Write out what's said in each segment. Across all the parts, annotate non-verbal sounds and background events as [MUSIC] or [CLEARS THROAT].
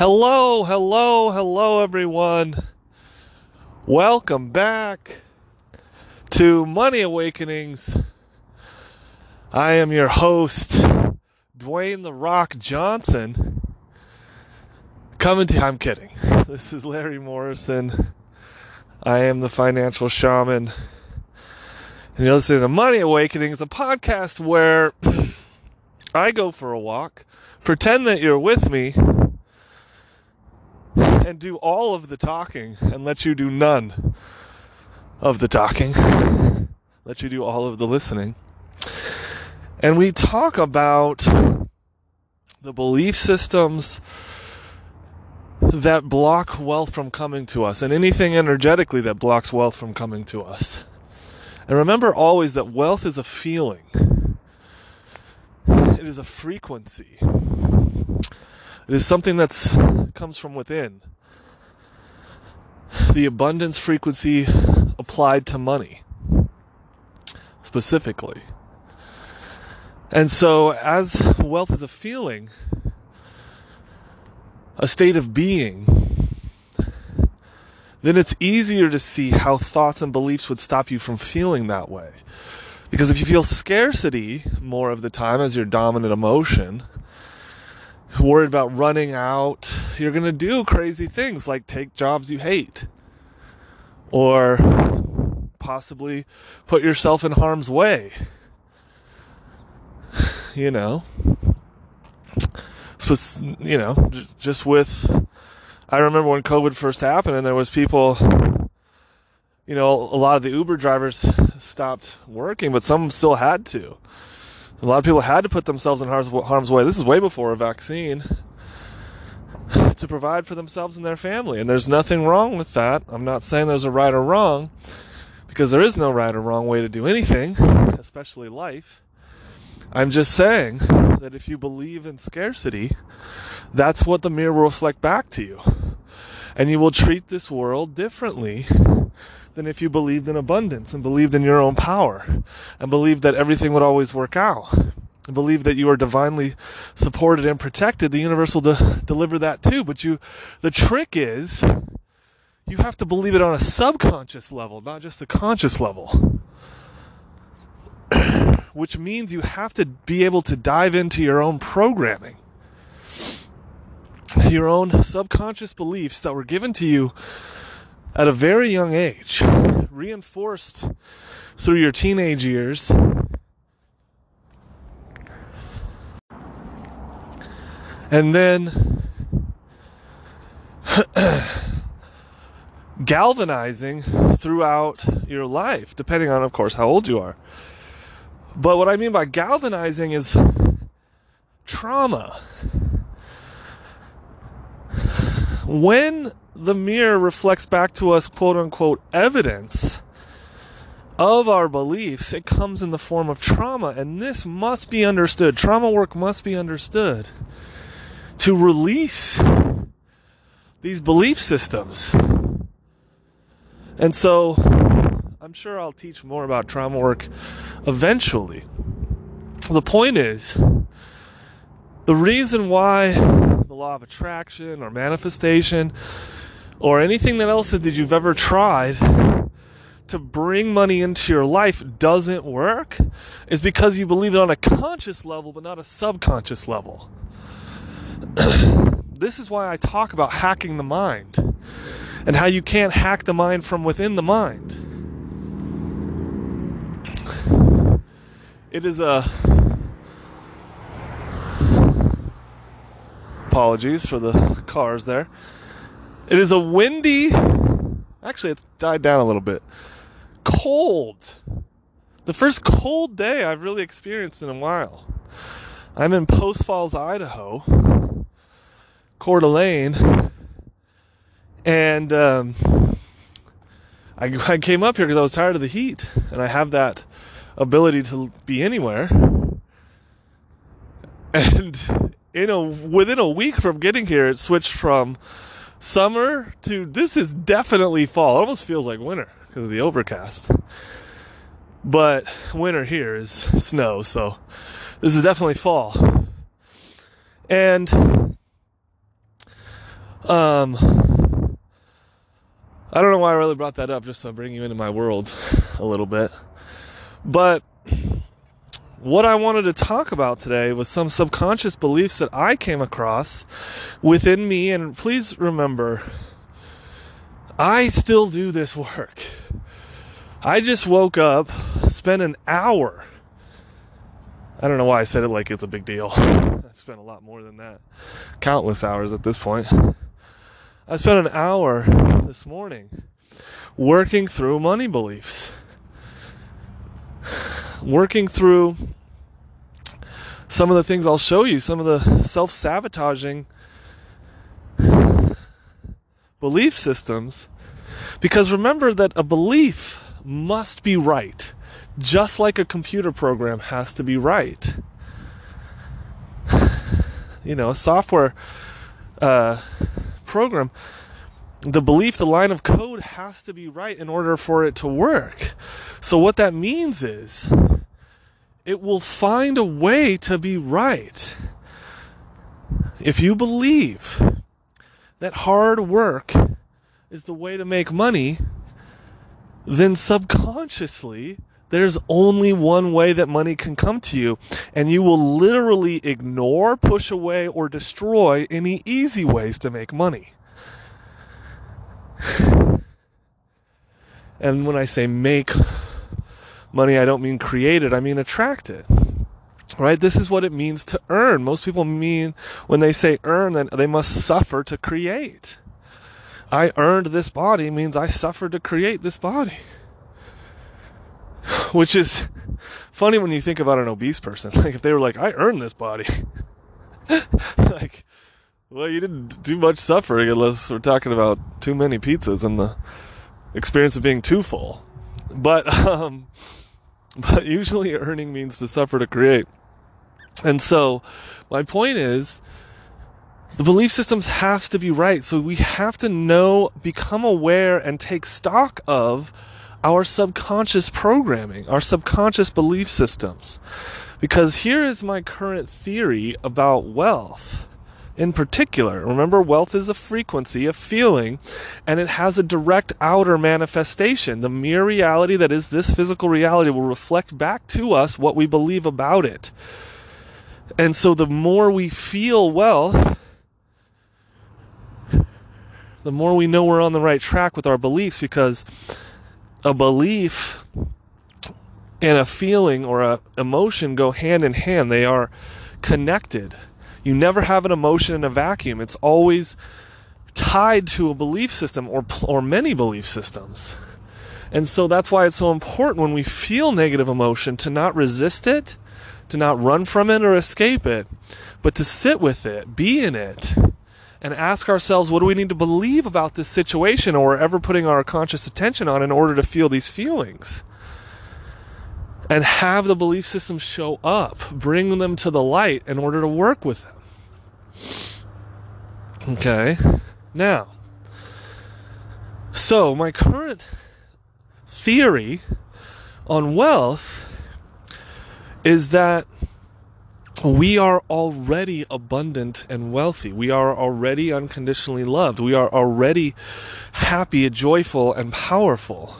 Hello, hello, hello, everyone. Welcome back to Money Awakenings. I am your host, Dwayne The Rock Johnson. Coming to, I'm kidding. [LAUGHS] This is Larry Morrison. I am the financial shaman. And you're listening to Money Awakenings, a podcast where [CLEARS THROAT] I go for a walk, pretend that you're with me, and do all of the talking and let you do none of the talking, let you do all of the listening. And we talk about the belief systems that block wealth from coming to us and anything energetically that blocks wealth from coming to us. And remember always that wealth is a feeling. It is a frequency. It is something that comes from within. The abundance frequency applied to money, specifically. And so, as wealth is a feeling, a state of being, then it's easier to see how thoughts and beliefs would stop you from feeling that way. Because if you feel scarcity more of the time as your dominant emotion, worried about running out, you're going to do crazy things like take jobs you hate or possibly put yourself in harm's way. [SIGHS] You know, you know, just with, I remember when COVID first happened and there was people, you know, a lot of the Uber drivers stopped working, but some still had to. A lot of people had to put themselves in harm's way. This is way before a vaccine [SIGHS] to provide for themselves and their family. And there's nothing wrong with that. I'm not saying there's a right or wrong, because there is no right or wrong way to do anything, especially life. I'm just saying that if you believe in scarcity, that's what the mirror will reflect back to you. And you will treat this world differently than if you believed in abundance and believed in your own power and believed that everything would always work out and believe that you are divinely supported and protected, the universe will de- deliver that too. But you, the trick is, you have to believe it on a subconscious level, not just a conscious level. [CLEARS THROAT] Which means you have to be able to dive into your own programming, your own subconscious beliefs that were given to you at a very young age, reinforced through your teenage years, and then [CLEARS THROAT] galvanizing throughout your life, depending on, of course, how old you are. But what I mean by galvanizing is trauma. When the mirror reflects back to us, quote unquote, evidence of our beliefs, it comes in the form of trauma. And this must be understood. Trauma work must be understood to release these belief systems. And so I'm sure I'll teach more about trauma work eventually. The point is, the reason why the law of attraction or manifestation or anything that else that you've ever tried to bring money into your life doesn't work is because you believe it on a conscious level but not a subconscious level. [CLEARS THROAT] this is why I talk about hacking the mind and how you can't hack the mind from within the mind. It is a apologies for the cars there. It is a windy actually it's died down a little bit. Cold. The first cold day I've really experienced in a while. I'm in Post Falls, Idaho, Coeur d'Alene, and um, I, I came up here because I was tired of the heat, and I have that ability to be anywhere. And in a within a week from getting here, it switched from summer to this is definitely fall. It almost feels like winter because of the overcast. But winter here is snow, so this is definitely fall. And Um, I don't know why I really brought that up, just to bring you into my world a little bit. But what I wanted to talk about today was some subconscious beliefs that I came across within me. And please remember, I still do this work. I just woke up, spent an hour. I don't know why I said it like it's a big deal. [LAUGHS] I've spent a lot more than that. Countless hours at this point. I spent an hour this morning working through money beliefs working through some of the things I'll show you, some of the self sabotaging belief systems. Because remember that a belief must be right, just like a computer program has to be right. [SIGHS] You know, a software uh, program, the belief, the line of code has to be right in order for it to work. So, what that means is it will find a way to be right. If you believe that hard work is the way to make money, then subconsciously there's only one way that money can come to you, and you will literally ignore, push away, or destroy any easy ways to make money. [SIGHS] And when I say make money, I don't mean create it, I mean attract it. Right? This is what it means to earn. Most people mean when they say earn that they must suffer to create. I earned this body means I suffered to create this body. [SIGHS] Which is funny when you think about an obese person. [LAUGHS] Like if they were like, I earned this body. [LAUGHS] like, well, you didn't do much suffering unless we're talking about too many pizzas and the experience of being too full. But [LAUGHS] um, but usually earning means to suffer to create. And so my point is the belief systems have to be right. So we have to know, become aware, and take stock of our subconscious programming, our subconscious belief systems. Because here is my current theory about wealth in particular. Remember, wealth is a frequency, a feeling, and it has a direct outer manifestation. The mere reality that is this physical reality will reflect back to us what we believe about it. And so the more we feel wealth, the more we know we're on the right track with our beliefs because a belief and a feeling or a emotion go hand in hand. They are connected. You never have an emotion in a vacuum. It's always tied to a belief system or or many belief systems. And so that's why it's so important when we feel negative emotion to not resist it, to not run from it or escape it, but to sit with it, be in it, and ask ourselves what do we need to believe about this situation or ever putting our conscious attention on in order to feel these feelings and have the belief systems show up, bring them to the light in order to work with them. Okay, now, so my current theory on wealth is that we are already abundant and wealthy. We are already unconditionally loved. We are already happy, joyful, and powerful.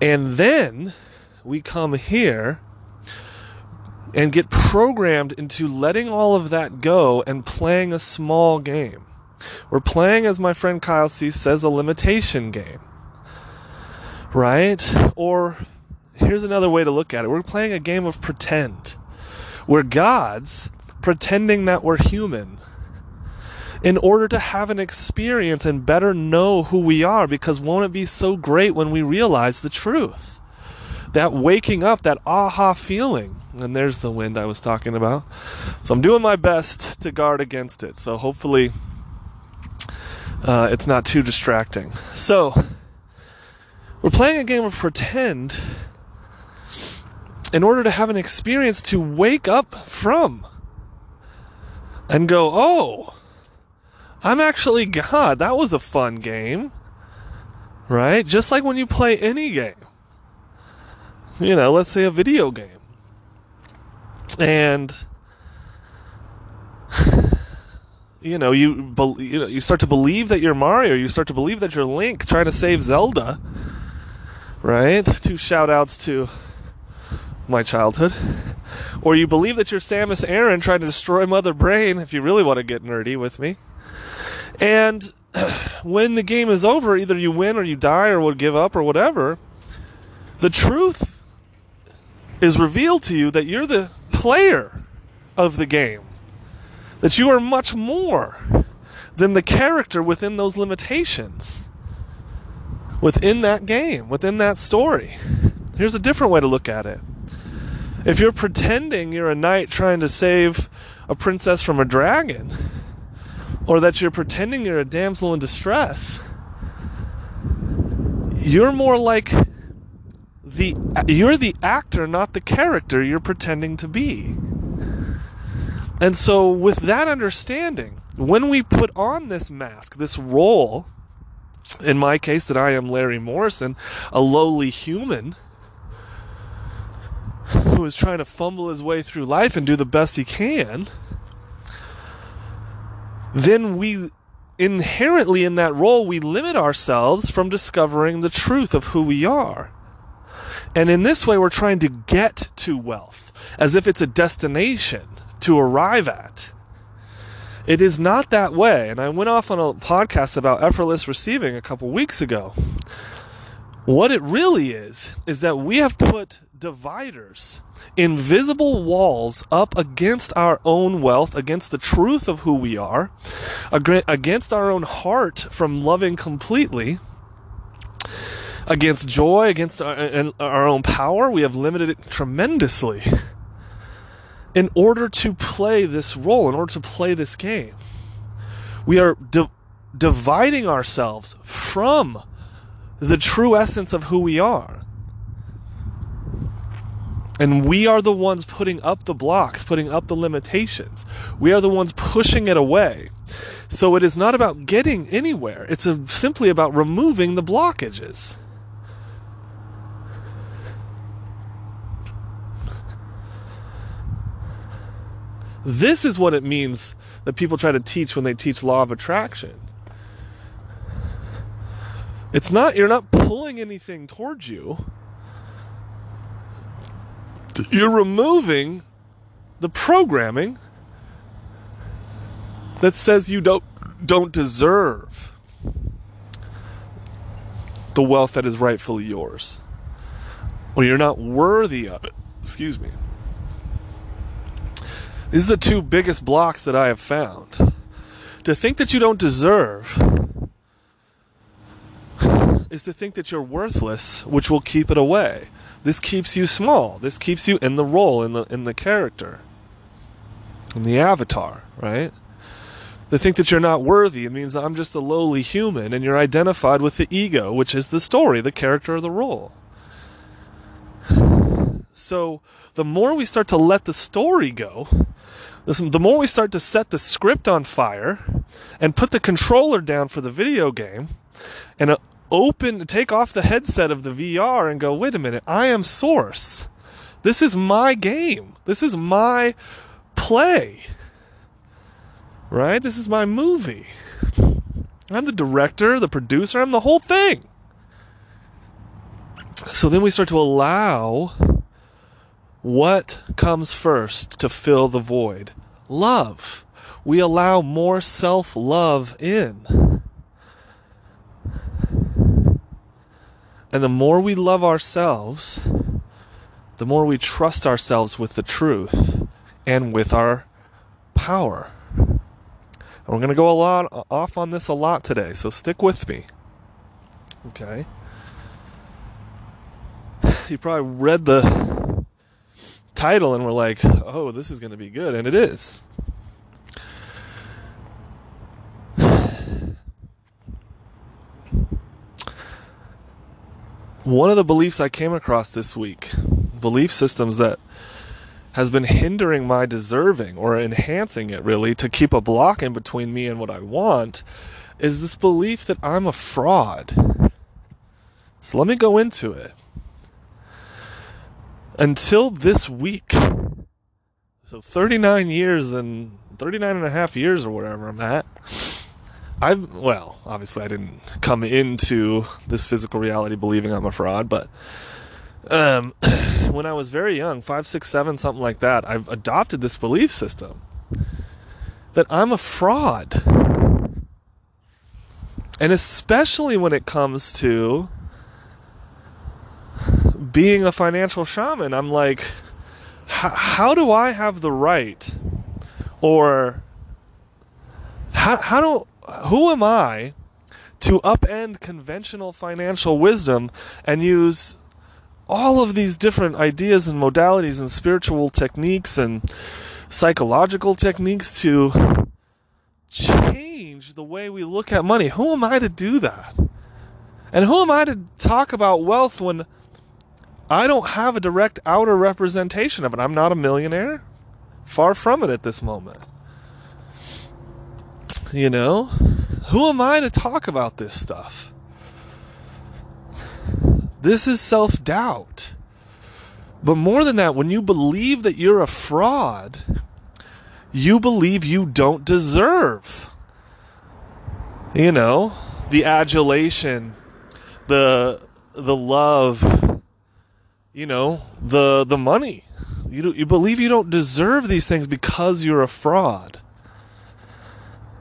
And then we come here and get programmed into letting all of that go and playing a small game. We're playing, as my friend Kyle Cease says, a limitation game. Right? Or here's another way to look at it we're playing a game of pretend. We're gods pretending that we're human in order to have an experience and better know who we are because won't it be so great when we realize the truth? That waking up, that aha feeling. And there's the wind I was talking about. So I'm doing my best to guard against it. So hopefully uh, it's not too distracting. So we're playing a game of pretend in order to have an experience to wake up from and go, oh, I'm actually God. That was a fun game. Right? Just like when you play any game you know, let's say a video game. And [SIGHS] you know, you, be, you know, you start to believe that you're Mario, you start to believe that you're Link trying to save Zelda, right? Two shout outs to my childhood. Or you believe that you're Samus Aran trying to destroy Mother Brain, if you really want to get nerdy with me. And [CLEARS THROAT] when the game is over, either you win or you die or will give up or whatever, the truth is revealed to you that you're the player of the game. That you are much more than the character within those limitations. Within that game, within that story. Here's a different way to look at it. If you're pretending you're a knight trying to save a princess from a dragon, or that you're pretending you're a damsel in distress, you're more like the you're the actor, not the character you're pretending to be. And so with that understanding, when we put on this mask, this role, in my case that I am Larry Morrison, a lowly human who is trying to fumble his way through life and do the best he can, then we inherently in that role we limit ourselves from discovering the truth of who we are. And in this way, we're trying to get to wealth as if it's a destination to arrive at. It is not that way. And I went off on a podcast about effortless receiving a couple weeks ago. What it really is, is that we have put dividers, invisible walls up against our own wealth, against the truth of who we are, against our own heart from loving completely, against joy, against uh, uh, our, our own power. We have limited it tremendously in order to play this role, in order to play this game. We are di- dividing ourselves from the true essence of who we are. And we are the ones putting up the blocks, putting up the limitations. We are the ones pushing it away. So it is not about getting anywhere, it's a, simply about removing the blockages. This is what it means that people try to teach when they teach law of attraction. It's not, you're not pulling anything towards you. You're removing the programming that says you don't don't deserve the wealth that is rightfully yours. Or you're not worthy of it. Excuse me. These are the two biggest blocks that I have found. To think that you don't deserve is to think that you're worthless, which will keep it away. This keeps you small. This keeps you in the role, in the in the character, in the avatar, right? To think that you're not worthy, it means I'm just a lowly human, and you're identified with the ego, which is the story, the character, or the role. So the more we start to let the story go, the more we start to set the script on fire and put the controller down for the video game and uh, open, take off the headset of the VR and go, wait a minute, I am source. This is my game. This is my play. Right? This is my movie. I'm the director, the producer, I'm the whole thing. So then we start to allow what comes first to fill the void? Love. We allow more self love in. And the more we love ourselves, the more we trust ourselves with the truth and with our power. And we're going to go a lot off on this a lot today, so stick with me. Okay? [SIGHS] You probably read the title and we're like, "Oh, this is going to be good," and it is. one of the beliefs I came across this week, belief systems that has been hindering my deserving or enhancing it really to keep a block in between me and what I want, is this belief that I'm a fraud. So let me go into it. Until this week, So 39 years and 39 and a half years or whatever I'm at. I've, well, obviously I didn't come into this physical reality believing I'm a fraud, but um, [CLEARS THROAT] when I was very young, five, six, seven, something like that, I've adopted this belief system that I'm a fraud. And especially when it comes to being a financial shaman, I'm like, how do I have the right or how, how do who am I to upend conventional financial wisdom and use all of these different ideas and modalities and spiritual techniques and psychological techniques to change the way we look at money. Who am I to do that? And who am I to talk about wealth when I don't have a direct outer representation of it? I'm not a millionaire. Far from it at this moment. You know? Who am I to talk about this stuff? This is self doubt. But more than that, when you believe that you're a fraud, you believe you don't deserve. You know, the adulation, the the love, you know, the the money. You do, you believe you don't deserve these things because you're a fraud.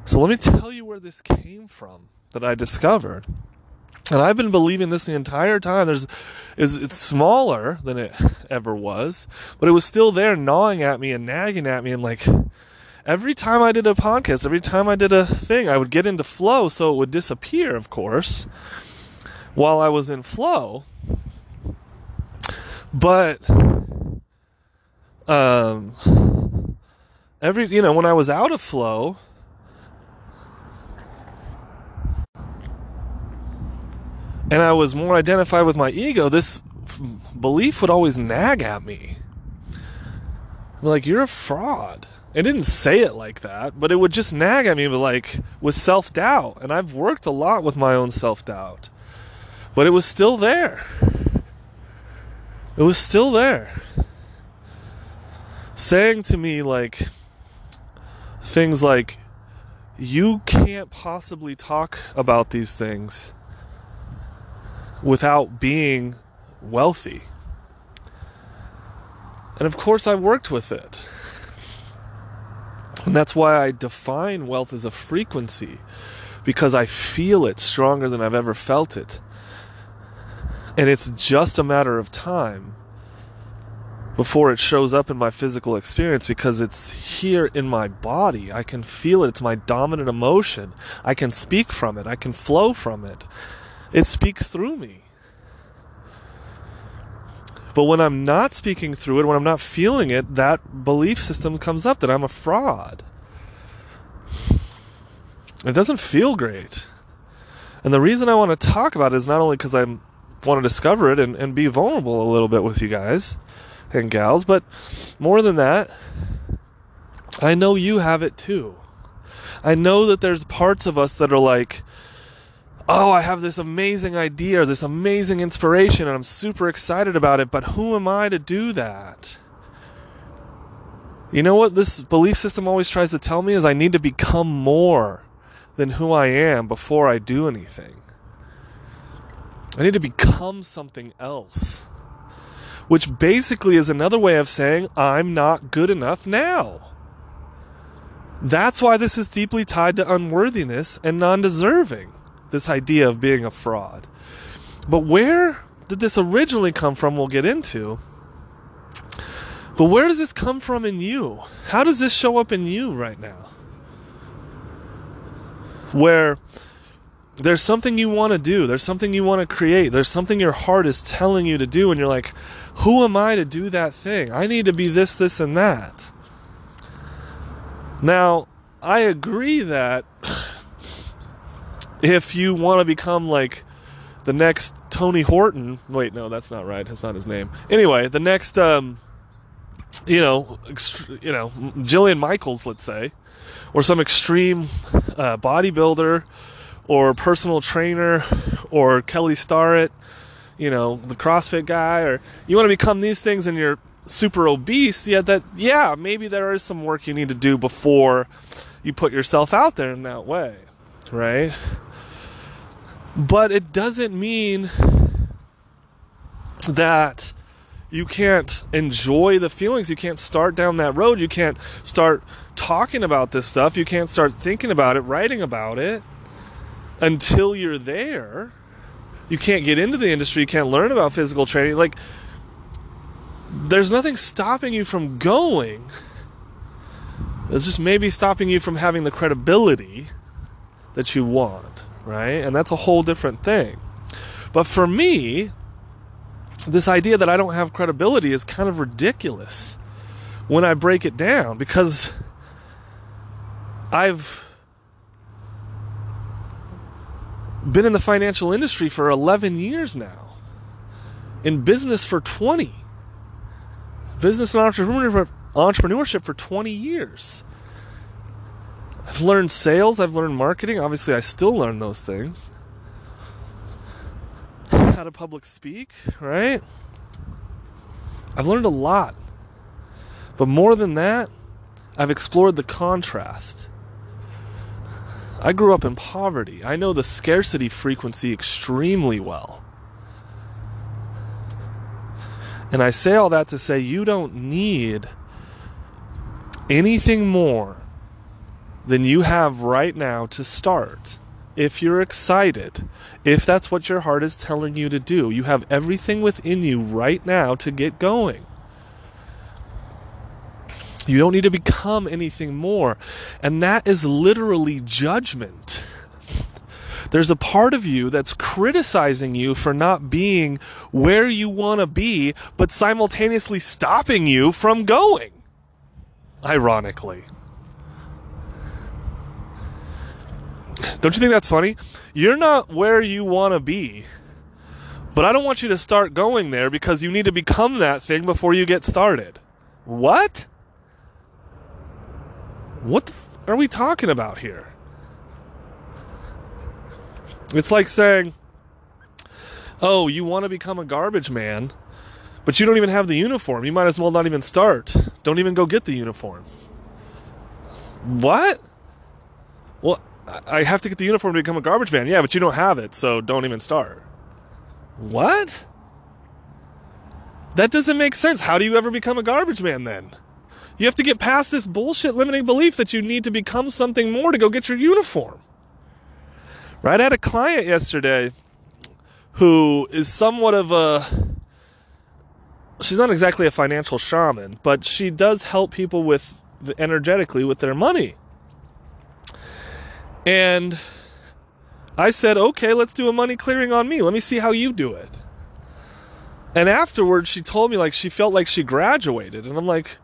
So let me tell you where this came from that I discovered. And I've been believing this the entire time. There's, is it's smaller than it [LAUGHS] ever was, but it was still there, gnawing at me and nagging at me. And like every time I did a podcast, every time I did a thing, I would get into flow, so it would disappear, of course, while I was in flow. But um, every you know when I was out of flow and I was more identified with my ego, this f- belief would always nag at me. Like, you're a fraud. It didn't say it like that, but it would just nag at me, but like with self doubt. And I've worked a lot with my own self doubt, but it was still there. It was still there. Saying to me, like, things like, you can't possibly talk about these things without being wealthy. And of course, I worked with it. And that's why I define wealth as a frequency, because I feel it stronger than I've ever felt it. And it's just a matter of time before it shows up in my physical experience because it's here in my body. I can feel it. It's my dominant emotion. I can speak from it. I can flow from it. It speaks through me. But when I'm not speaking through it, when I'm not feeling it, that belief system comes up that I'm a fraud. It doesn't feel great. And the reason I want to talk about it is not only because I want to discover it and, and be vulnerable a little bit with you guys and gals, but more than that, I know you have it too. I know that there's parts of us that are like, oh, I have this amazing idea, this amazing inspiration, and I'm super excited about it, but who am I to do that? You know what this belief system always tries to tell me is I need to become more than who I am before I do anything. I need to become something else. Which basically is another way of saying I'm not good enough now. That's why this is deeply tied to unworthiness and non deserving this idea of being a fraud. But where did this originally come from? We'll get into. But where does this come from in you? How does this show up in you right now? Where there's something you want to do, there's something you want to create, there's something your heart is telling you to do, and you're like, who am I to do that thing? I need to be this, this, and that. Now, I agree that if you want to become like the next Tony Horton, wait, no, that's not right. That's not his name. Anyway, the next, um, you know, ext- you know, Jillian Michaels, let's say, or some extreme uh, bodybuilder, or personal trainer, or Kelly Starrett, you know, the CrossFit guy, or you want to become these things, and you're super obese, yeah, that yeah, maybe there is some work you need to do before you put yourself out there in that way, right? But it doesn't mean that you can't enjoy the feelings. You can't start down that road. You can't start talking about this stuff. You can't start thinking about it, writing about it until you're there. You can't get into the industry. You can't learn about physical training. Like, there's nothing stopping you from going. It's just maybe stopping you from having the credibility that you want, right? And that's a whole different thing. But for me, this idea that I don't have credibility is kind of ridiculous when I break it down because I've been in the financial industry for 11 years now, in business for 20, business and entrepreneurship for 20 years. I've learned sales, I've learned marketing. Obviously, I still learn those things how to public speak, right? I've learned a lot. But more than that, I've explored the contrast. I grew up in poverty. I know the scarcity frequency extremely well. And I say all that to say you don't need anything more than you have right now to start if you're excited, if that's what your heart is telling you to do, you have everything within you right now to get going. You don't need to become anything more. And that is literally judgment. There's a part of you that's criticizing you for not being where you want to be, but simultaneously stopping you from going. Ironically. Don't you think that's funny? You're not where you want to be. But I don't want you to start going there because you need to become that thing before you get started. What? What are we talking about here? It's like saying, oh, you want to become a garbage man, but you don't even have the uniform. You might as well not even start. Don't even go get the uniform. What? Well, I have to get the uniform to become a garbage man. Yeah, but you don't have it, so don't even start. What? That doesn't make sense. How do you ever become a garbage man then? You have to get past this bullshit limiting belief that you need to become something more to go get your uniform. Right? I had a client yesterday who is somewhat of a. She's not exactly a financial shaman, but she does help people with energetically with their money. And I said, okay, let's do a money clearing on me. Let me see how you do it. And afterwards, she told me like she felt like she graduated. And I'm like,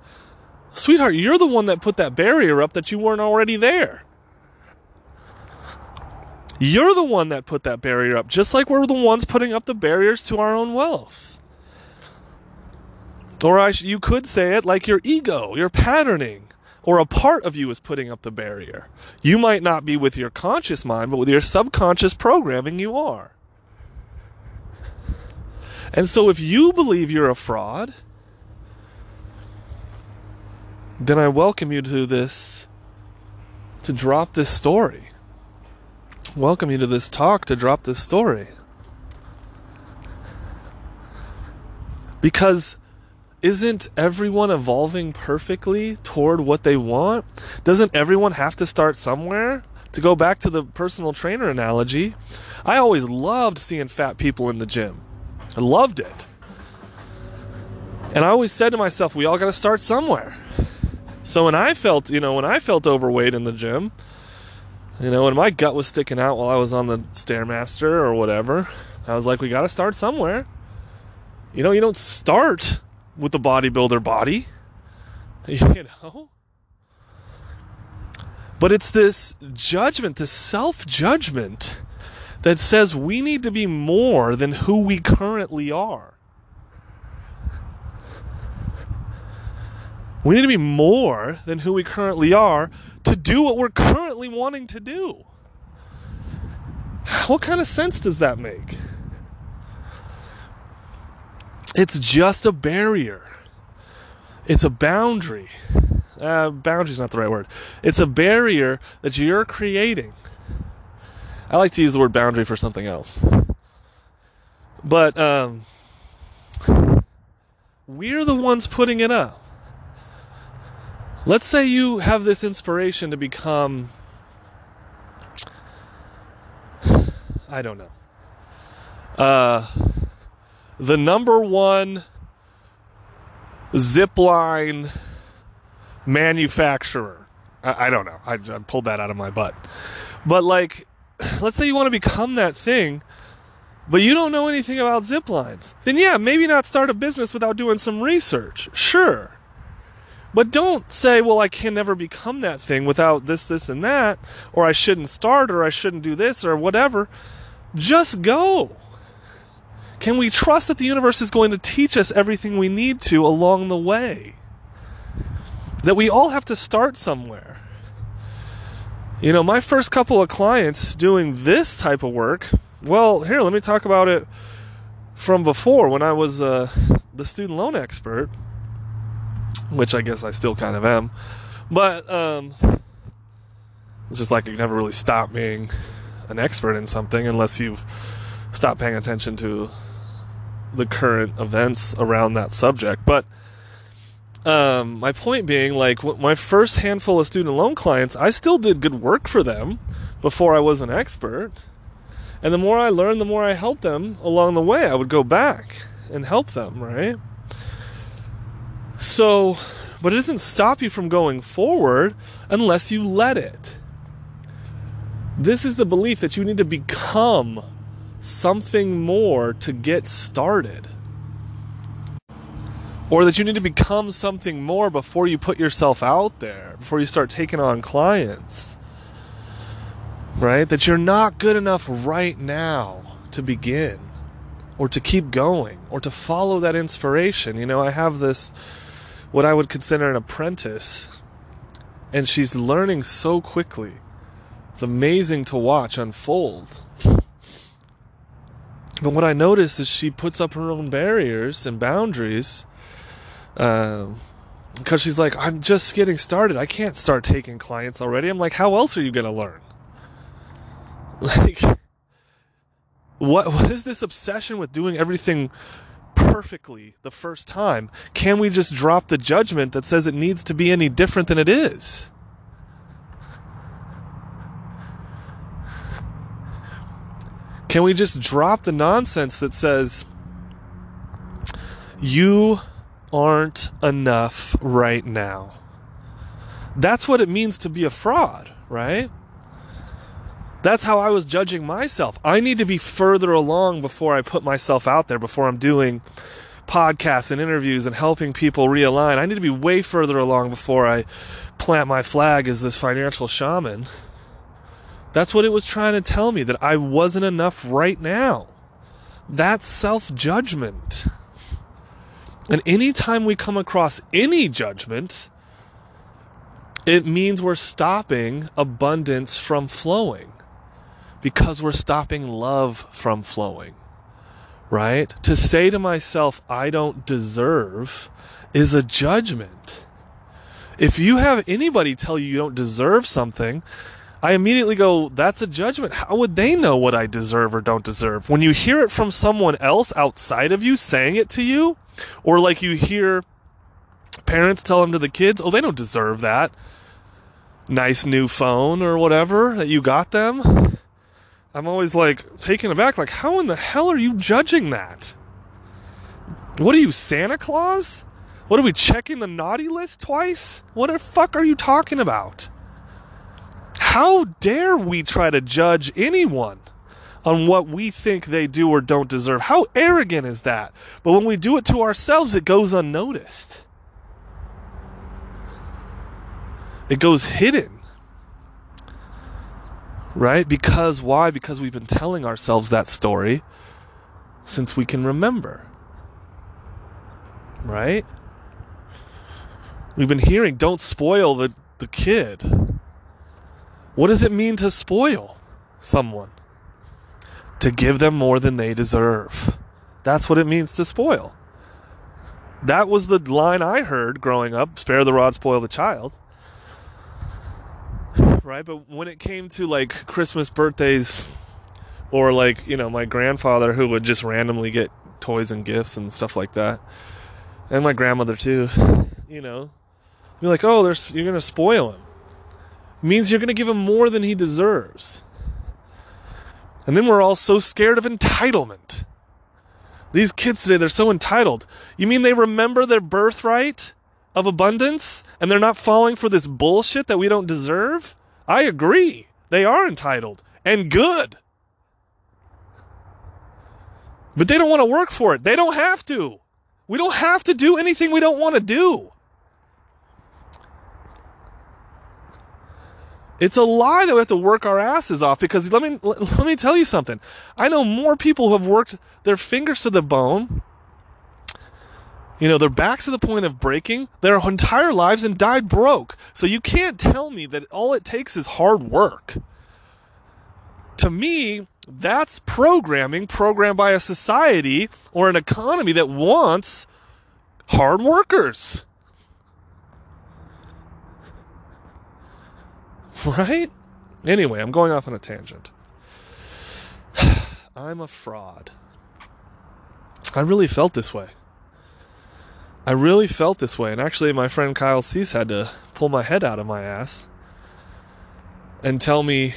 sweetheart, you're the one that put that barrier up that you weren't already there. You're the one that put that barrier up, just like we're the ones putting up the barriers to our own wealth. Or I, you could say it like your ego, your patterning or a part of you is putting up the barrier. You might not be with your conscious mind, but with your subconscious programming, you are. And so if you believe you're a fraud, then I welcome you to this, to drop this story. Welcome you to this talk to drop this story. Because isn't everyone evolving perfectly toward what they want? Doesn't everyone have to start somewhere? To go back to the personal trainer analogy, I always loved seeing fat people in the gym. I loved it. And I always said to myself, we all got to start somewhere. So when I felt, you know, when I felt overweight in the gym, you know, when my gut was sticking out while I was on the Stairmaster or whatever, I was like, we got to start somewhere. You know, you don't start with the bodybuilder body. [LAUGHS] You know? But it's this judgment, this self judgment that says we need to be more than who we currently are. We need to be more than who we currently are to do what we're currently wanting to do. What kind of sense does that make? It's just a barrier. It's a boundary. Uh, boundary's not the right word. It's a barrier that you're creating. I like to use the word boundary for something else. But um, we're the ones putting it up. Let's say you have this inspiration to become, I don't know, uh, the number one zip line manufacturer. I, I don't know. I, I pulled that out of my butt. But like, [CLEARS THROAT] let's say you want to become that thing, but you don't know anything about zip lines. Then yeah, maybe not start a business without doing some research. Sure. But don't say, well, I can never become that thing without this, this, and that, or I shouldn't start, or I shouldn't do this, or whatever. Just go. Can we trust that the universe is going to teach us everything we need to along the way? That we all have to start somewhere. You know, my first couple of clients doing this type of work, well, here, let me talk about it from before when I was uh, the student loan expert which I guess I still kind of am. But um, it's just like you never really stop being an expert in something unless you've stopped paying attention to the current events around that subject. But um, my point being, like my first handful of student loan clients, I still did good work for them before I was an expert. And the more I learned, the more I helped them along the way. I would go back and help them, right? So, but it doesn't stop you from going forward unless you let it. This is the belief that you need to become something more to get started. Or that you need to become something more before you put yourself out there, before you start taking on clients. Right? That you're not good enough right now to begin or to keep going or to follow that inspiration. You know, I have this what I would consider an apprentice, and she's learning so quickly. It's amazing to watch unfold. But what I notice is she puts up her own barriers and boundaries um, because she's like, I'm just getting started. I can't start taking clients already. I'm like, how else are you going to learn? [LAUGHS] Like, what what is this obsession with doing everything perfectly the first time, can we just drop the judgment that says it needs to be any different than it is? Can we just drop the nonsense that says you aren't enough right now? That's what it means to be a fraud, right? That's how I was judging myself. I need to be further along before I put myself out there, before I'm doing podcasts and interviews and helping people realign. I need to be way further along before I plant my flag as this financial shaman. That's what it was trying to tell me that I wasn't enough right now. That's self judgment. And anytime we come across any judgment, it means we're stopping abundance from flowing because we're stopping love from flowing, right? To say to myself, I don't deserve is a judgment. If you have anybody tell you you don't deserve something, I immediately go, that's a judgment. How would they know what I deserve or don't deserve? When you hear it from someone else outside of you saying it to you, or like you hear parents tell them to the kids, oh, they don't deserve that nice new phone or whatever that you got them. I'm always like taken aback, like, how in the hell are you judging that? What are you, Santa Claus? What are we checking the naughty list twice? What the fuck are you talking about? How dare we try to judge anyone on what we think they do or don't deserve? How arrogant is that? But when we do it to ourselves, it goes unnoticed. It goes hidden right? Because why? Because we've been telling ourselves that story since we can remember, right? We've been hearing, don't spoil the, the kid. What does it mean to spoil someone? To give them more than they deserve. That's what it means to spoil. That was the line I heard growing up spare the rod, spoil the child. Right? But when it came to like Christmas birthdays, or like, you know, my grandfather who would just randomly get toys and gifts and stuff like that, and my grandmother too, you know, be like, oh, there's, you're to spoil him. Means you're to give him more than he deserves. And then we're all so scared of entitlement. These kids today, they're so entitled. You mean they remember their birthright of abundance and they're not falling for this bullshit that we don't deserve? I agree. They are entitled and good. But they don't want to work for it. They don't have to. We don't have to do anything we don't want to do. It's a lie that we have to work our asses off because let me let me tell you something. I know more people who have worked their fingers to the bone, you know, their backs to the point of breaking their entire lives and died broke. So you can't tell me that all it takes is hard work. To me, that's programming programmed by a society or an economy that wants hard workers. [LAUGHS] Right? Anyway, I'm going off on a tangent. [SIGHS] I'm a fraud. I really felt this way. I really felt this way. And actually, my friend Kyle Cease had to pull my head out of my ass and tell me,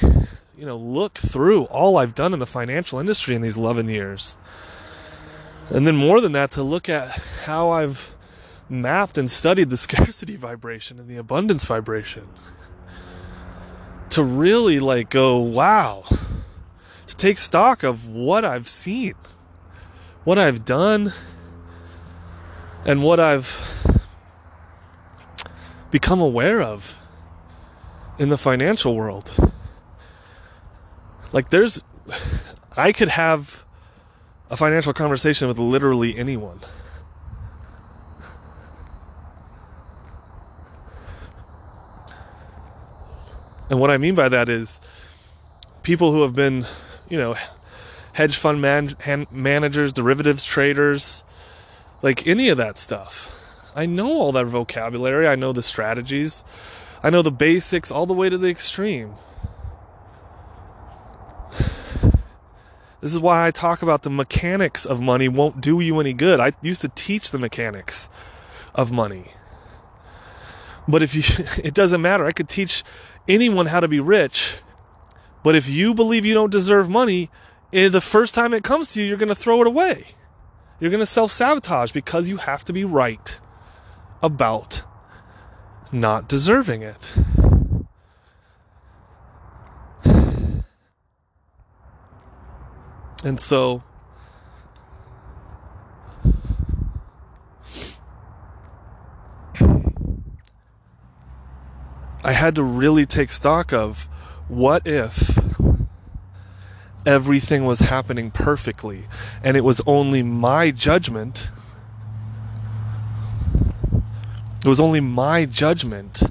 you know, look through all I've done in the financial industry in these 11 years. And then, more than that, to look at how I've mapped and studied the [LAUGHS] scarcity vibration and the abundance vibration to really like go, wow, to take stock of what I've seen, what I've done, and what I've become aware of in the financial world. Like, there's, I could have a financial conversation with literally anyone. And what I mean by that is people who have been, you know, hedge fund man- managers, derivatives traders, like any of that stuff. I know all that vocabulary, I know the strategies, I know the basics all the way to the extreme. [SIGHS] This is why I talk about the mechanics of money won't do you any good. I used to teach the mechanics of money. But if you, [LAUGHS] it doesn't matter. I could teach anyone how to be rich. But if you believe you don't deserve money, eh, the first time it comes to you, you're going to throw it away. You're going to self sabotage because you have to be right about not deserving it. And so I had to really take stock of what if everything was happening perfectly and it was only my judgment. It was only my judgment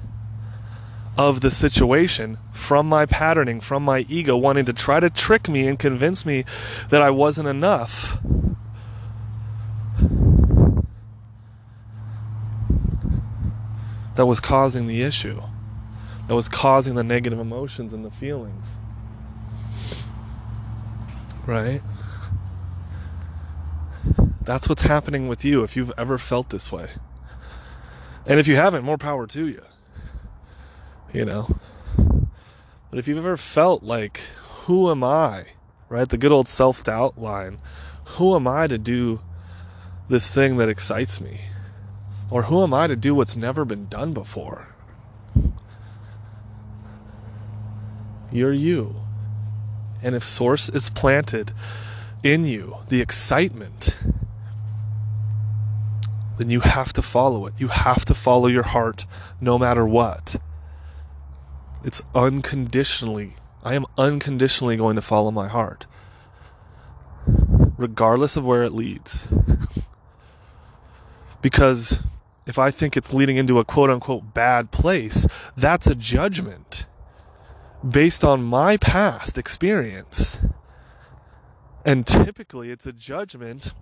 of the situation from my patterning, from my ego wanting to try to trick me and convince me that I wasn't enough. That was causing the issue that was causing the negative emotions and the feelings. Right? That's what's happening with you if you've ever felt this way. And if you haven't, more power to you. You know? But if you've ever felt like, who am I? Right? The good old self doubt line. Who am I to do this thing that excites me? Or who am I to do what's never been done before? You're you. And if source is planted in you, the excitement, then you have to follow it. You have to follow your heart no matter what. It's unconditionally. I am unconditionally going to follow my heart, regardless of where it leads. because if I think it's leading into a quote unquote bad place, that's a judgment based on my past experience. And typically it's a judgment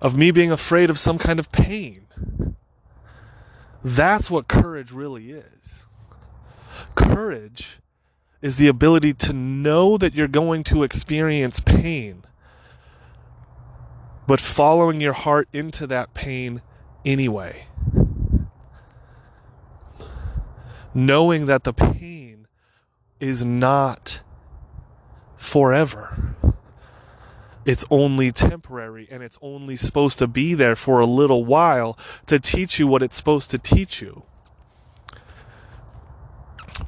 of me being afraid of some kind of pain. That's what courage really is. Courage is the ability to know that you're going to experience pain, but following your heart into that pain anyway. Knowing that the pain is not forever. It's only temporary and it's only supposed to be there for a little while to teach you what it's supposed to teach you.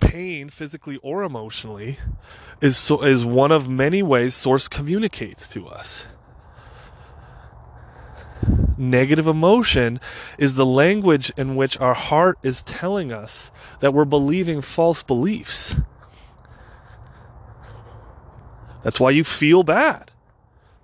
Pain, physically or emotionally, is so, is one of many ways source communicates to us. Negative emotion is the language in which our heart is telling us that we're believing false beliefs. That's why you feel bad.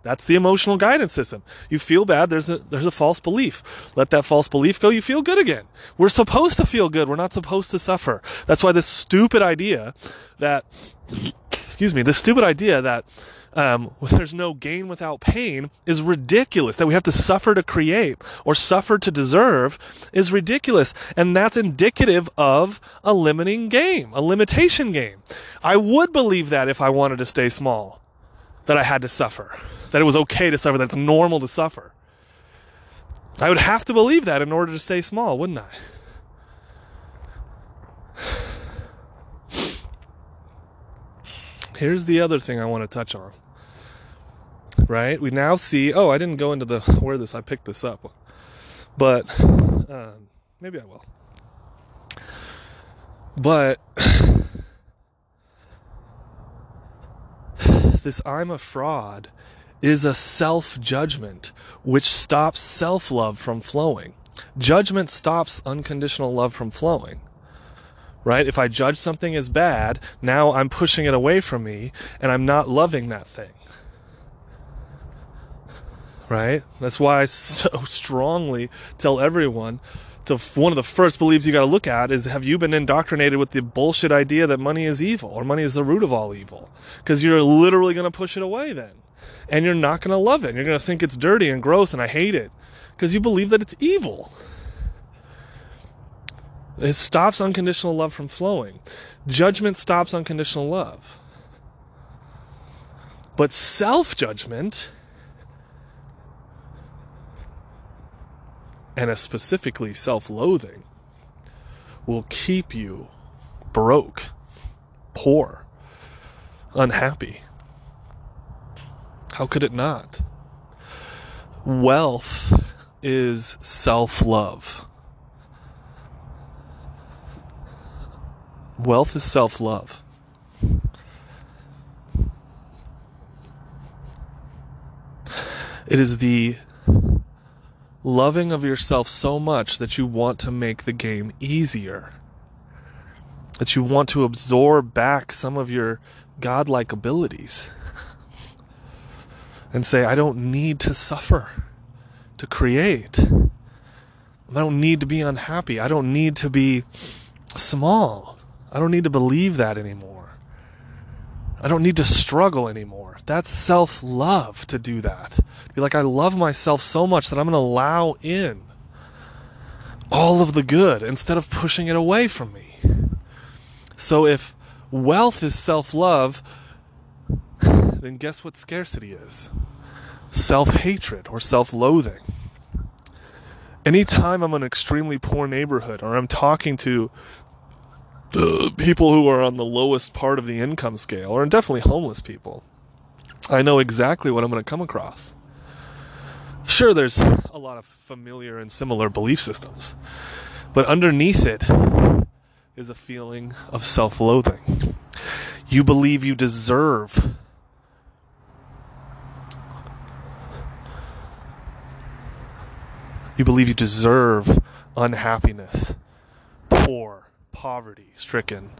That's the emotional guidance system. You feel bad, there's a there's a false belief. Let that false belief go, you feel good again. We're supposed to feel good. We're not supposed to suffer. That's why this stupid idea that [COUGHS] excuse me, this stupid idea that um, [LAUGHS] there's no gain without pain is ridiculous. That we have to suffer to create or suffer to deserve is ridiculous. And that's indicative of a limiting game, a limitation game. I would believe that if I wanted to stay small, that I had to suffer, that it was okay to suffer, that normal to suffer. I would have to believe that in order to stay small, wouldn't I? [SIGHS] Here's the other thing I want to touch on right? We now see, oh, I didn't go into the [LAUGHS] where this, I picked this up. But um, maybe I will. But [SIGHS] this I'm a fraud is a self judgment which stops self love from flowing. Judgment stops unconditional love from flowing. Right? If I judge something as bad, now I'm pushing it away from me and I'm not loving that thing right? That's why I so [LAUGHS] strongly tell everyone to one of the first beliefs you got to look at is have you been indoctrinated with the bullshit idea that money is evil or money is the root of all evil? Because you're literally going to push it away then. And you're not going to love it. You're going to think it's dirty and gross and I hate it because you believe that it's evil. It stops unconditional love from flowing. Judgment stops unconditional love. But self judgment and a specifically self loathing will keep you broke, poor, unhappy. How could it not? Wealth is self love. Wealth is self love. It is the loving of yourself so much that you want to make the game easier. That you want to absorb back some of your godlike abilities. and say, I don't need to suffer to create. I don't need to be unhappy. I don't need to be small. I don't need to believe that anymore. I don't need to struggle anymore. That's self love to do that. Be like, I love myself so much that I'm going to allow in all of the good instead of pushing it away from me. So if wealth is self love, [SIGHS] then guess what scarcity is? Self hatred or self loathing. Anytime I'm in an extremely poor neighborhood or I'm talking to the people who are on the lowest part of the income scale, or definitely homeless people, I know exactly what I'm going to come across. Sure, there's a lot of familiar and similar belief systems, but underneath it is a feeling of self loathing. You believe you deserve You believe you deserve unhappiness, poor, poverty stricken,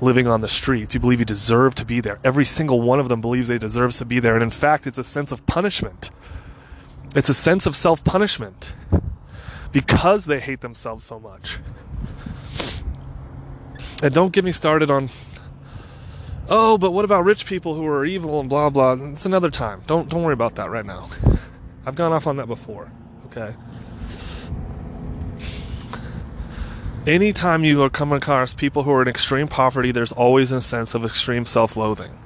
living on the streets. You believe you deserve to be there. Every single one of them believes they deserve to be there. And in fact, it's a sense of punishment. It's a sense of self punishment because they hate themselves so much. And don't get me started on oh, but what about rich people who are evil and blah blah. It's another time. Don't don't worry about that right now. I've gone off on that before. Okay. Anytime you coming across people who are in extreme poverty, there's always a sense of extreme self loathing,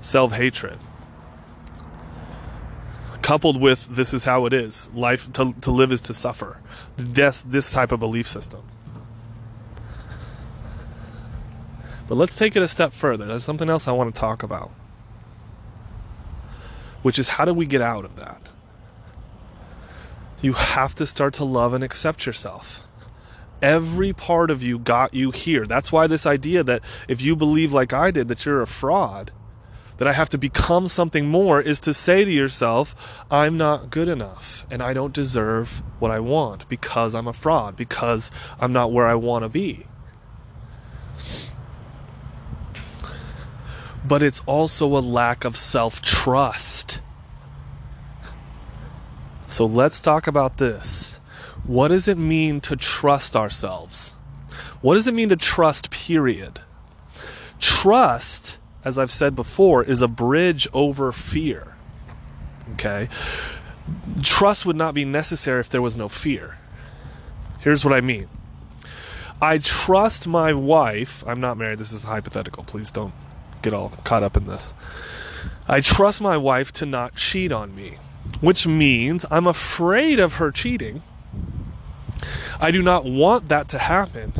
self hatred coupled with this is how it is life to, to live is to suffer. This this type of belief system. But let's take it a step further. There's something else i want to talk about which is how do we get out of that you have to start to love and accept yourself every part of you got you here that's why this idea that if you believe like i did that you're a fraud that I have to become something more is to say to yourself, I'm not good enough and I don't deserve what I want because I'm a fraud, because I'm not where I want to be. But it's also a lack of self trust. So let's talk about this. What does it mean to trust ourselves? What does it mean to trust, period? Trust as I've said before, is a bridge over fear. Okay? Trust would not be necessary if there was no fear. Here's what I mean I trust my wife. I'm not married. This is hypothetical. Please don't get all caught up in this. I trust my wife to not cheat on me, which means I'm afraid of her cheating. I do not want that to happen.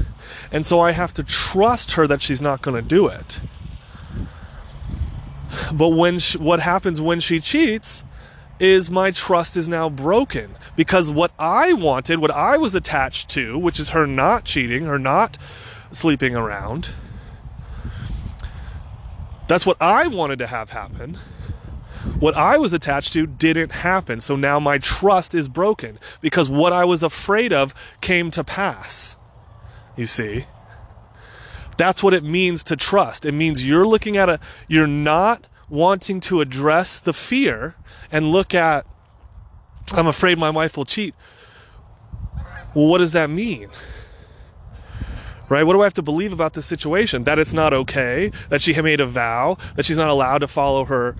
And so I have to trust her that she's not going to do it. But when she, what happens when she cheats is my trust is now broken because what I wanted, what I was attached to, which is her not cheating, her not sleeping around, that's what I wanted to have happen. What I was attached to didn't happen. So now my trust is broken because what I was afraid of came to pass. You see? That's what it means to trust. It means you're looking at a, you're not wanting to address the fear and look at, I'm afraid my wife will cheat. Well, what does that mean? Right? What do I have to believe about this situation? That it's not okay, that she made a vow, that she's not allowed to follow her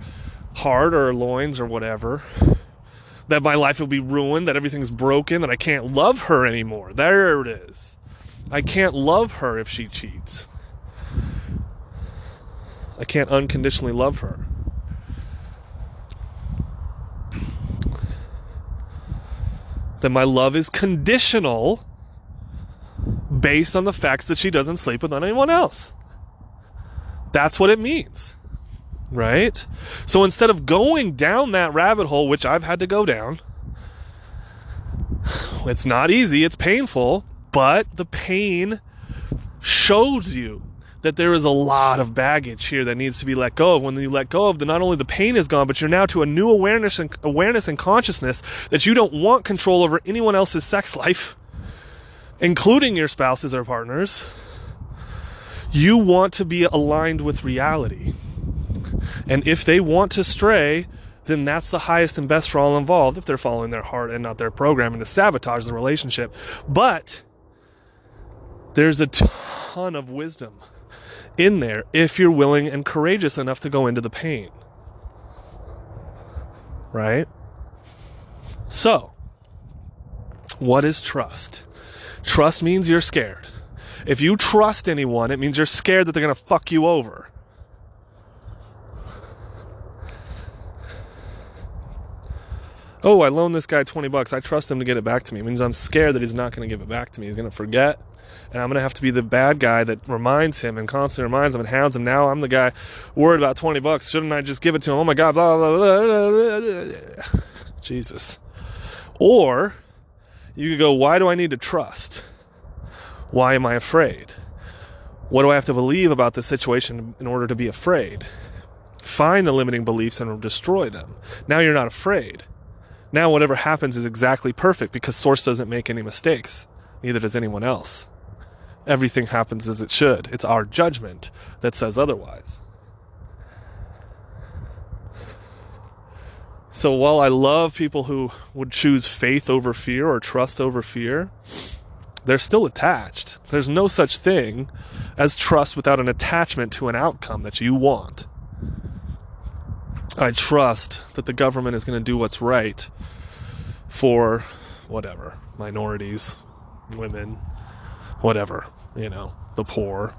heart or loins or whatever, that my life will be ruined, that everything's broken, that I can't love her anymore. There it is. I can't love her if she cheats. I can't unconditionally love her. Then my love is conditional based on the facts that she doesn't sleep with anyone else. That's what it means. Right? So instead of going down that rabbit hole, which I've had to go down, it's not easy, it's painful, but the pain shows you that there is a lot of baggage here that needs to be let go of. When you let go of, the not only the pain is gone, but you're now to a new awareness and awareness and consciousness that you don't want control over anyone else's sex life, including your spouses or partners. You want to be aligned with reality. And if they want to stray, then that's the highest and best for all involved if they're following their heart and not their programming to sabotage the relationship. But there's a ton of wisdom in there if you're willing and courageous enough to go into the pain. Right? So, what is trust? Trust means you're scared. If you trust anyone, it means you're scared that they're going to fuck you over. Oh, I loaned this guy 20 bucks. I trust him to get it back to me. It means I'm scared that he's not going to give it back to me. He's going to forget and I'm going to have to be the bad guy that reminds him and constantly reminds him and hounds him. Now I'm the guy worried about 20 bucks. Shouldn't I just give it to him? Oh my God, blah, blah, blah, blah. [SIGHS] Jesus. Or you could go, why do I need to trust? Why am I afraid? What do I have to believe about this situation in order to be afraid? Find the limiting beliefs and destroy them. Now you're not afraid. Now whatever happens is exactly perfect because Source doesn't make any mistakes. Neither does anyone else everything happens as it should. It's our judgment that says otherwise. So while I love people who would choose faith over fear or trust over fear, they're still attached. There's no such thing as trust without an attachment to an outcome that you want. I trust that the government is going to do what's right for whatever minorities, women, whatever, you know, the poor.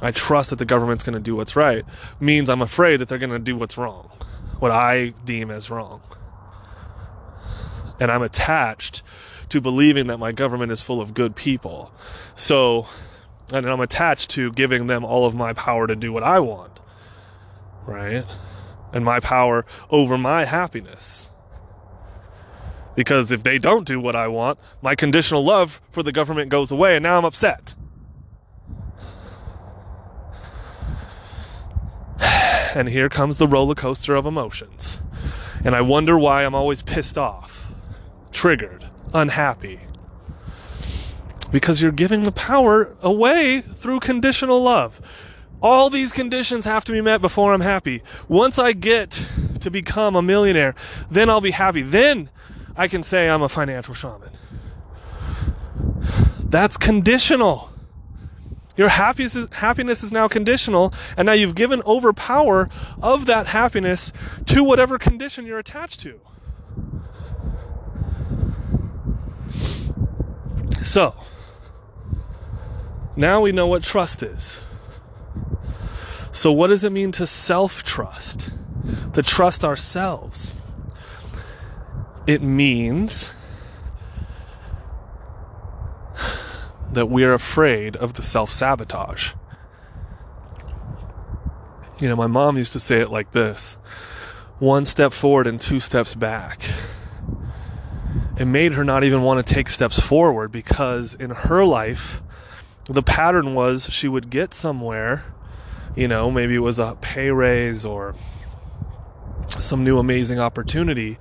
I trust that the government's going to do what's right means I'm afraid that they're going to do what's wrong, what I deem as wrong. And I'm attached to believing that my government is full of good people. So, and I'm attached to giving them all of my power to do what I want. Right? And my power over my happiness. Because if they don't do what I want, my conditional love for the government goes away, and now I'm upset. [SIGHS] And here comes the roller coaster of emotions. And I wonder why I'm always pissed off, triggered, unhappy. Because you're giving the power away through conditional love. All these conditions have to be met before I'm happy. Once I get to become a millionaire, then I'll be happy. Then I can say I'm a financial shaman. That's conditional. Your happiness is, happiness is now conditional, and now you've given over power of that happiness to whatever condition you're attached to. So, now we know what trust is. So, what does it mean to self trust? To trust ourselves? It means that we're afraid of the self sabotage. You know, my mom used to say it like this one step forward and two steps back. It made her not even want to take steps forward because in her life, the pattern was she would get somewhere, you know, maybe it was a pay raise or some new amazing opportunity,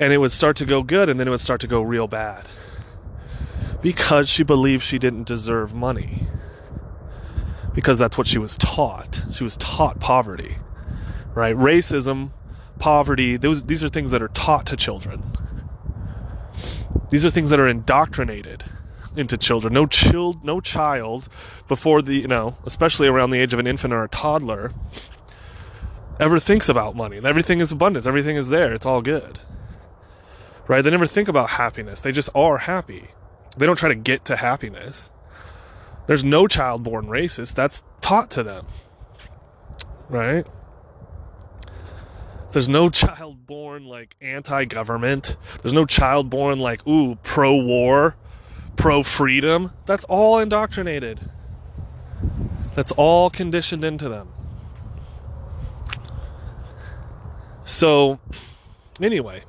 and it would start to go good and then it would start to go real bad because she believed she didn't deserve money. Because that's what she was taught. She was taught poverty, right? Racism, poverty, those, these are things that are taught to children. These are things that are indoctrinated into children. No child, no child before the, you know, especially around the age of an infant or a toddler, ever thinks about money. Everything is abundance. Everything is there. It's all good. Right? They never think about happiness. They just are happy. They don't try to get to happiness. There's no child born racist. That's taught to them. Right? There's no child born like anti government. There's no child born like, ooh, pro war, pro freedom. That's all indoctrinated. That's all conditioned into them. So, anyway,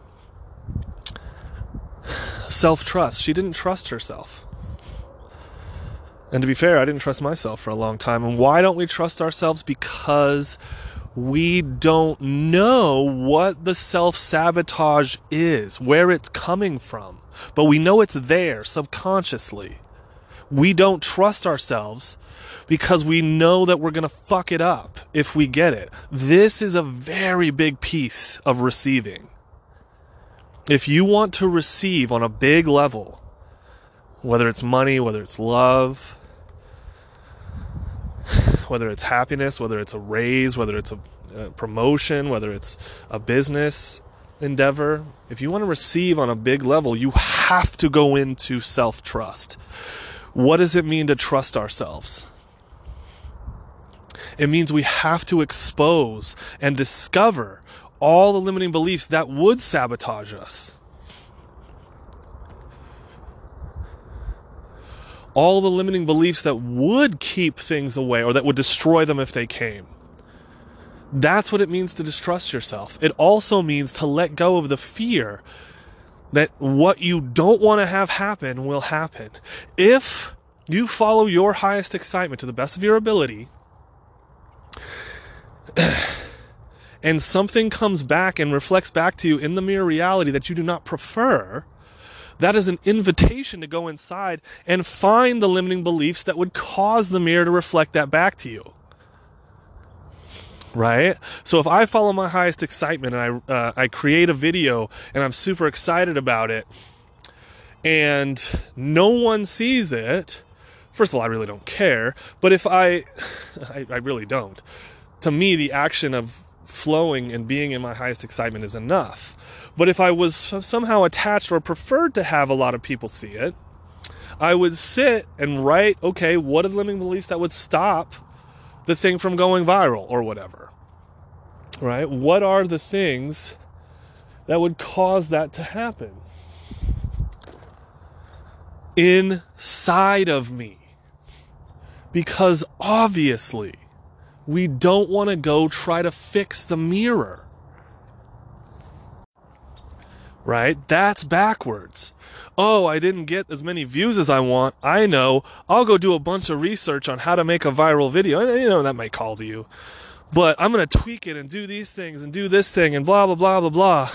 self trust. She didn't trust herself. And to be fair, I didn't trust myself for a long time. And why don't we trust ourselves? Because we don't know what the self sabotage is, where it's coming from. But we know it's there subconsciously. We don't trust ourselves because we know that we're going to fuck it up if we get it. This is a very big piece of receiving. If you want to receive on a big level, whether it's money, whether it's love, [SIGHS] whether it's happiness, whether it's a raise, whether it's a, a, promotion, whether it's a business endeavor, if you want to receive on a big level, you have to go into self trust. What does it mean to trust ourselves? It means we have to expose and discover all the limiting beliefs that would sabotage us. All the limiting beliefs that would keep things away or that would destroy them if they came. That's what it means to distrust yourself. It also means to let go of the fear that what you don't want to have happen will happen. If you follow your highest excitement to the best of your ability, and something comes back and reflects back to you in the mere reality that you do not prefer, that is an invitation to go inside and find the limiting beliefs that would cause the mirror to reflect that back to you. Right? So if I follow my highest excitement and I, uh, I create a video and I'm super excited about it and no one sees it, first of all, I really don't care. But if I, [LAUGHS] I, I really don't. To me, the action of flowing and being in my highest excitement is enough. But if I was somehow attached or preferred to have a lot of people see it, I would sit and write, okay, what are the limiting beliefs that would stop the thing from going viral or whatever? Right? What are the things that would cause that to happen? Inside of me. Because obviously, we don't want to go try to fix the mirror. Right? That's backwards. Oh, I didn't get as many views as I want. I know. I'll go do a bunch of research on how to make a viral video. You know, that might call to you. But I'm going to tweak it and do these things and do this thing and blah, blah, blah, blah, blah.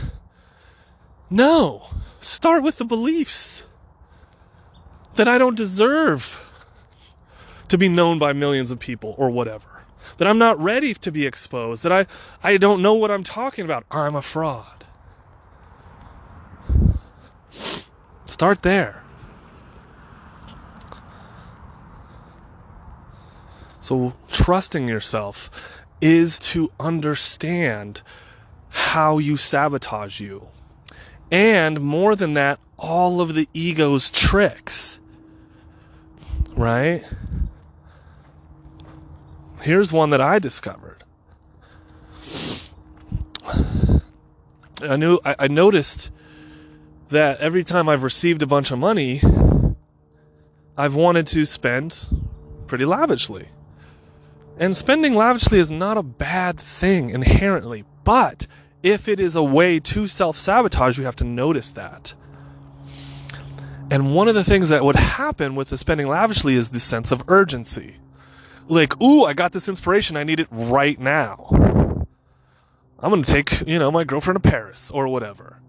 No. Start with the beliefs that I don't deserve to be known by millions of people or whatever that I'm not ready to be exposed, that I, I don't know what I'm talking about. I'm a fraud. Start there. So, trusting yourself is to understand how you sabotage you. And more than that, all of the ego's tricks. Right? Here's one that I discovered. I knew I, I noticed that every time I've received a bunch of money, I've wanted to spend pretty lavishly. And spending lavishly is not a bad thing inherently, but if it is a way to self sabotage, you have to notice that. And one of the things that would happen with the spending lavishly is the sense of urgency like, ooh, I got this inspiration. I need it right now. I'm going to take, you know, my girlfriend to Paris or whatever.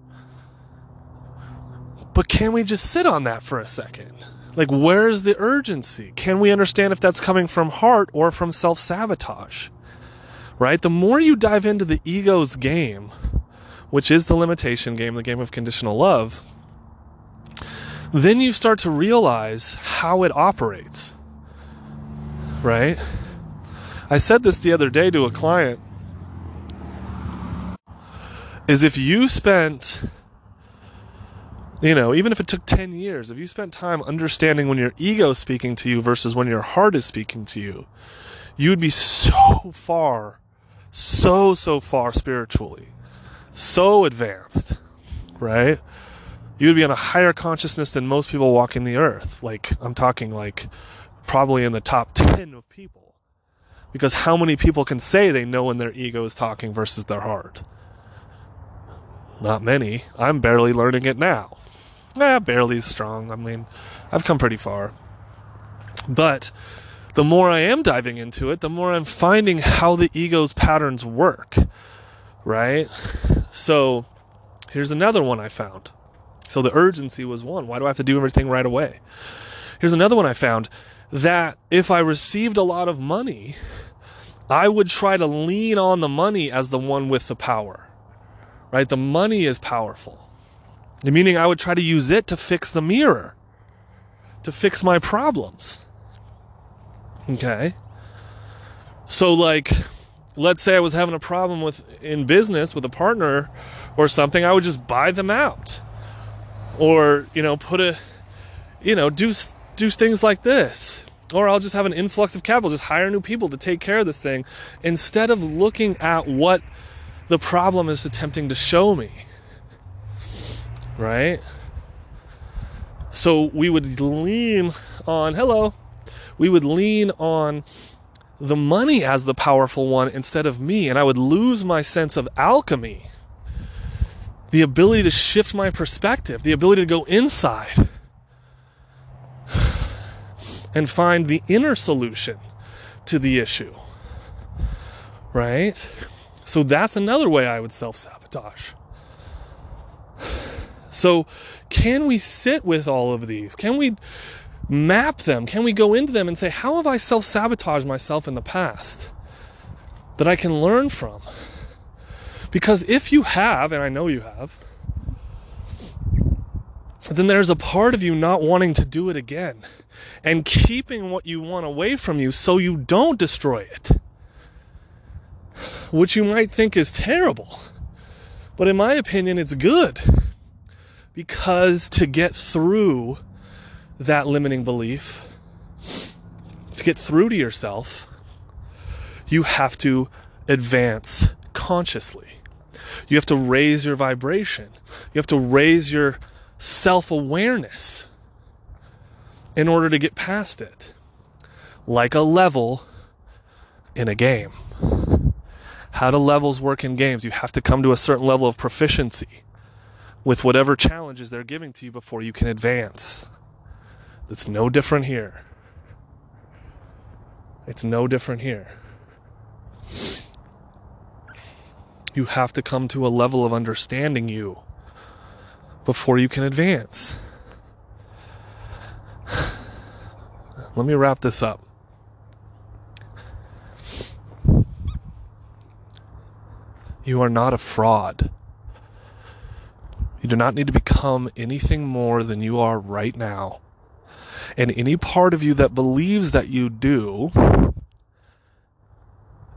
But can we just sit on that for a second? Like, where's the urgency? Can we understand if that's coming from heart or from self sabotage? Right? The more you dive into the ego's game, which is the limitation game, the game of conditional love, then you start to realize how it operates right? I said this the other day to a client is if you spent you know, even if it took 10 years, if you spent time understanding when your ego is speaking to you versus when your heart is speaking to you, you would be so far, so, so far spiritually, so advanced, right? You would be on a higher consciousness than most people walking the earth. Like, I'm talking like probably in the top [LAUGHS] 10 of people. Because how many people can say they know when their ego is talking versus their heart? Not many. I'm barely learning it now. Eh, barely strong. I mean, I've come pretty far. But the more I am diving into it, the more I'm finding how the ego's patterns work. Right? So here's another one I found. So the urgency was one. Why do I have to do everything right away? Here's another one I found that if I received a lot of money, I would try to lean on the money as the one with the power. Right? The money is powerful. Meaning I would try to use it to fix the mirror, to fix my problems. Okay? So like let's say I was having a problem with in business with a partner or something, I would just buy them out. Or, you know, put a you know, do do things like this or I'll just have an influx of capital, just hire new people to take care of this thing instead of looking at what the problem is attempting to show me. Right? So we would lean on, hello, we would lean on the money as the powerful one instead of me, and I would lose my sense of alchemy, the ability to shift my perspective, the ability to go inside and find the inner solution to the issue. Right? So that's another way I would self sabotage. So, can we sit with all of these? Can we map them? Can we go into them and say, how have I self sabotaged myself in the past that I can learn from? Because if you have, and I know you have, then there's a part of you not wanting to do it again and keeping what you want away from you so you don't destroy it. which you might think is terrible. But in my opinion, it's good. Because to get through that limiting belief, to get through to yourself, you have to advance consciously. You have to raise your vibration. You have to raise your self awareness in order to get past it. Like a level in a game. How do levels work in games? You have to come to a certain level of proficiency with whatever challenges they're giving to you before you can advance. That's no different here. It's no different here. You have to come to a level of understanding you before you can advance. Let me wrap this up. You are not a fraud. You do not need to become anything more than you are right now. And any part of you that believes that you do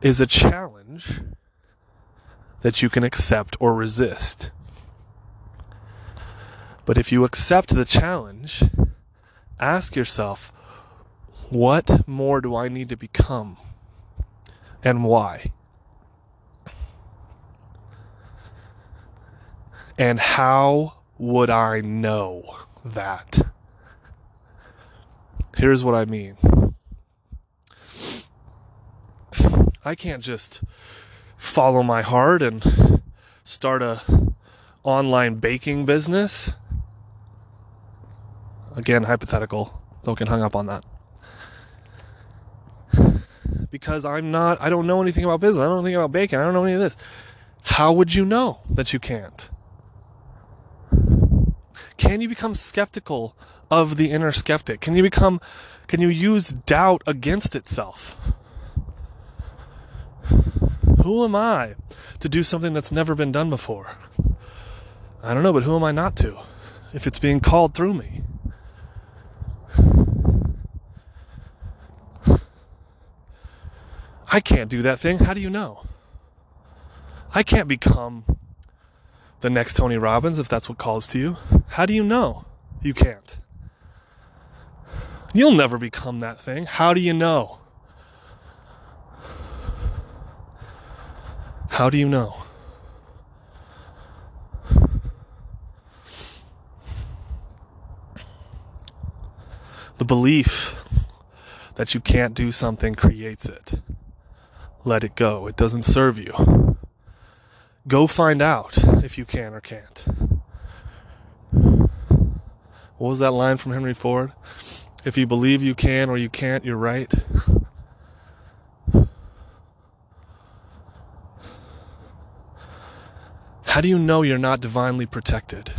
is a challenge that you can accept or resist. But if you accept the challenge, ask yourself, what more do I need to become? And why? And how would I know that? Here's what I mean. I can't just follow my heart and start a online baking business. Again, hypothetical. Don't get hung up on that. [SIGHS] Because I'm not I don't know anything about business. I don't know anything about bacon. I don't know any of this. How would you know that you can't? Can you become skeptical of the inner skeptic? Can you become, can you use doubt against itself? Who am I to do something that's never been done before? I don't know, but who am I not to if it's being called through me? I can't do that thing. How do you know? I can't become the next Tony Robbins if that's what calls to you. How do you know you can't? You'll never become that thing. How do you know? How do you know? The belief that you can't do something creates it. Let it go. It doesn't serve you. Go find out if you can or can't. What was that line from Henry Ford? If you believe you can or you can't, you're right. How do you know you're not divinely protected?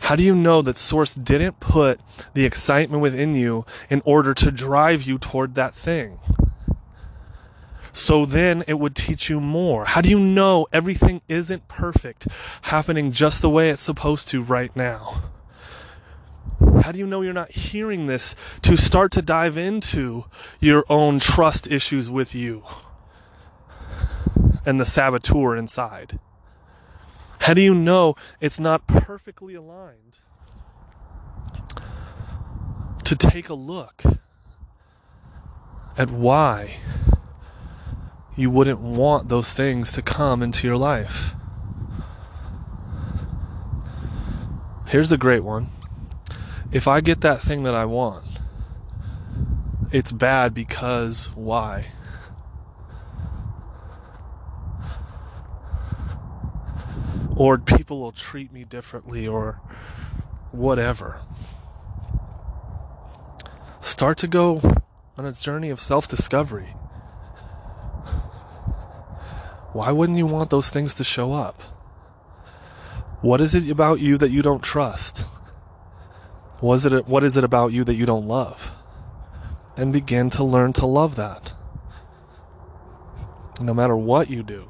How do you know that Source didn't put the excitement within you in order to drive you toward that thing? So then it would teach you more. How do you know everything isn't perfect, happening just the way it's supposed to right now? How do you know you're not hearing this to start to dive into your own trust issues with you and the saboteur inside? How do you know it's not perfectly aligned to take a look at why you wouldn't want those things to come into your life? Here's a great one if I get that thing that I want, it's bad because why? Or people will treat me differently or whatever. Start to go on a journey of self discovery. Why wouldn't you want those things to show up? What is it about you that you don't trust? Was it what is it about you that you don't love? And begin to learn to love that. No matter what you do.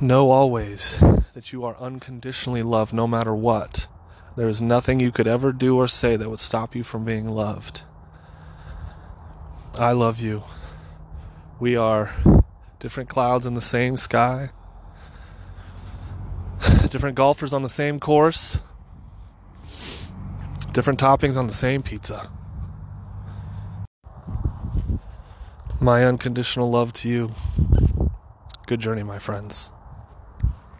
Know always that you are unconditionally loved no matter what. There is nothing you could ever do or say that would stop you from being loved. I love you We are different clouds in the same sky, [SIGHS] different golfers on the same course, different toppings on the same pizza. My unconditional love to you. Good journey, my friends.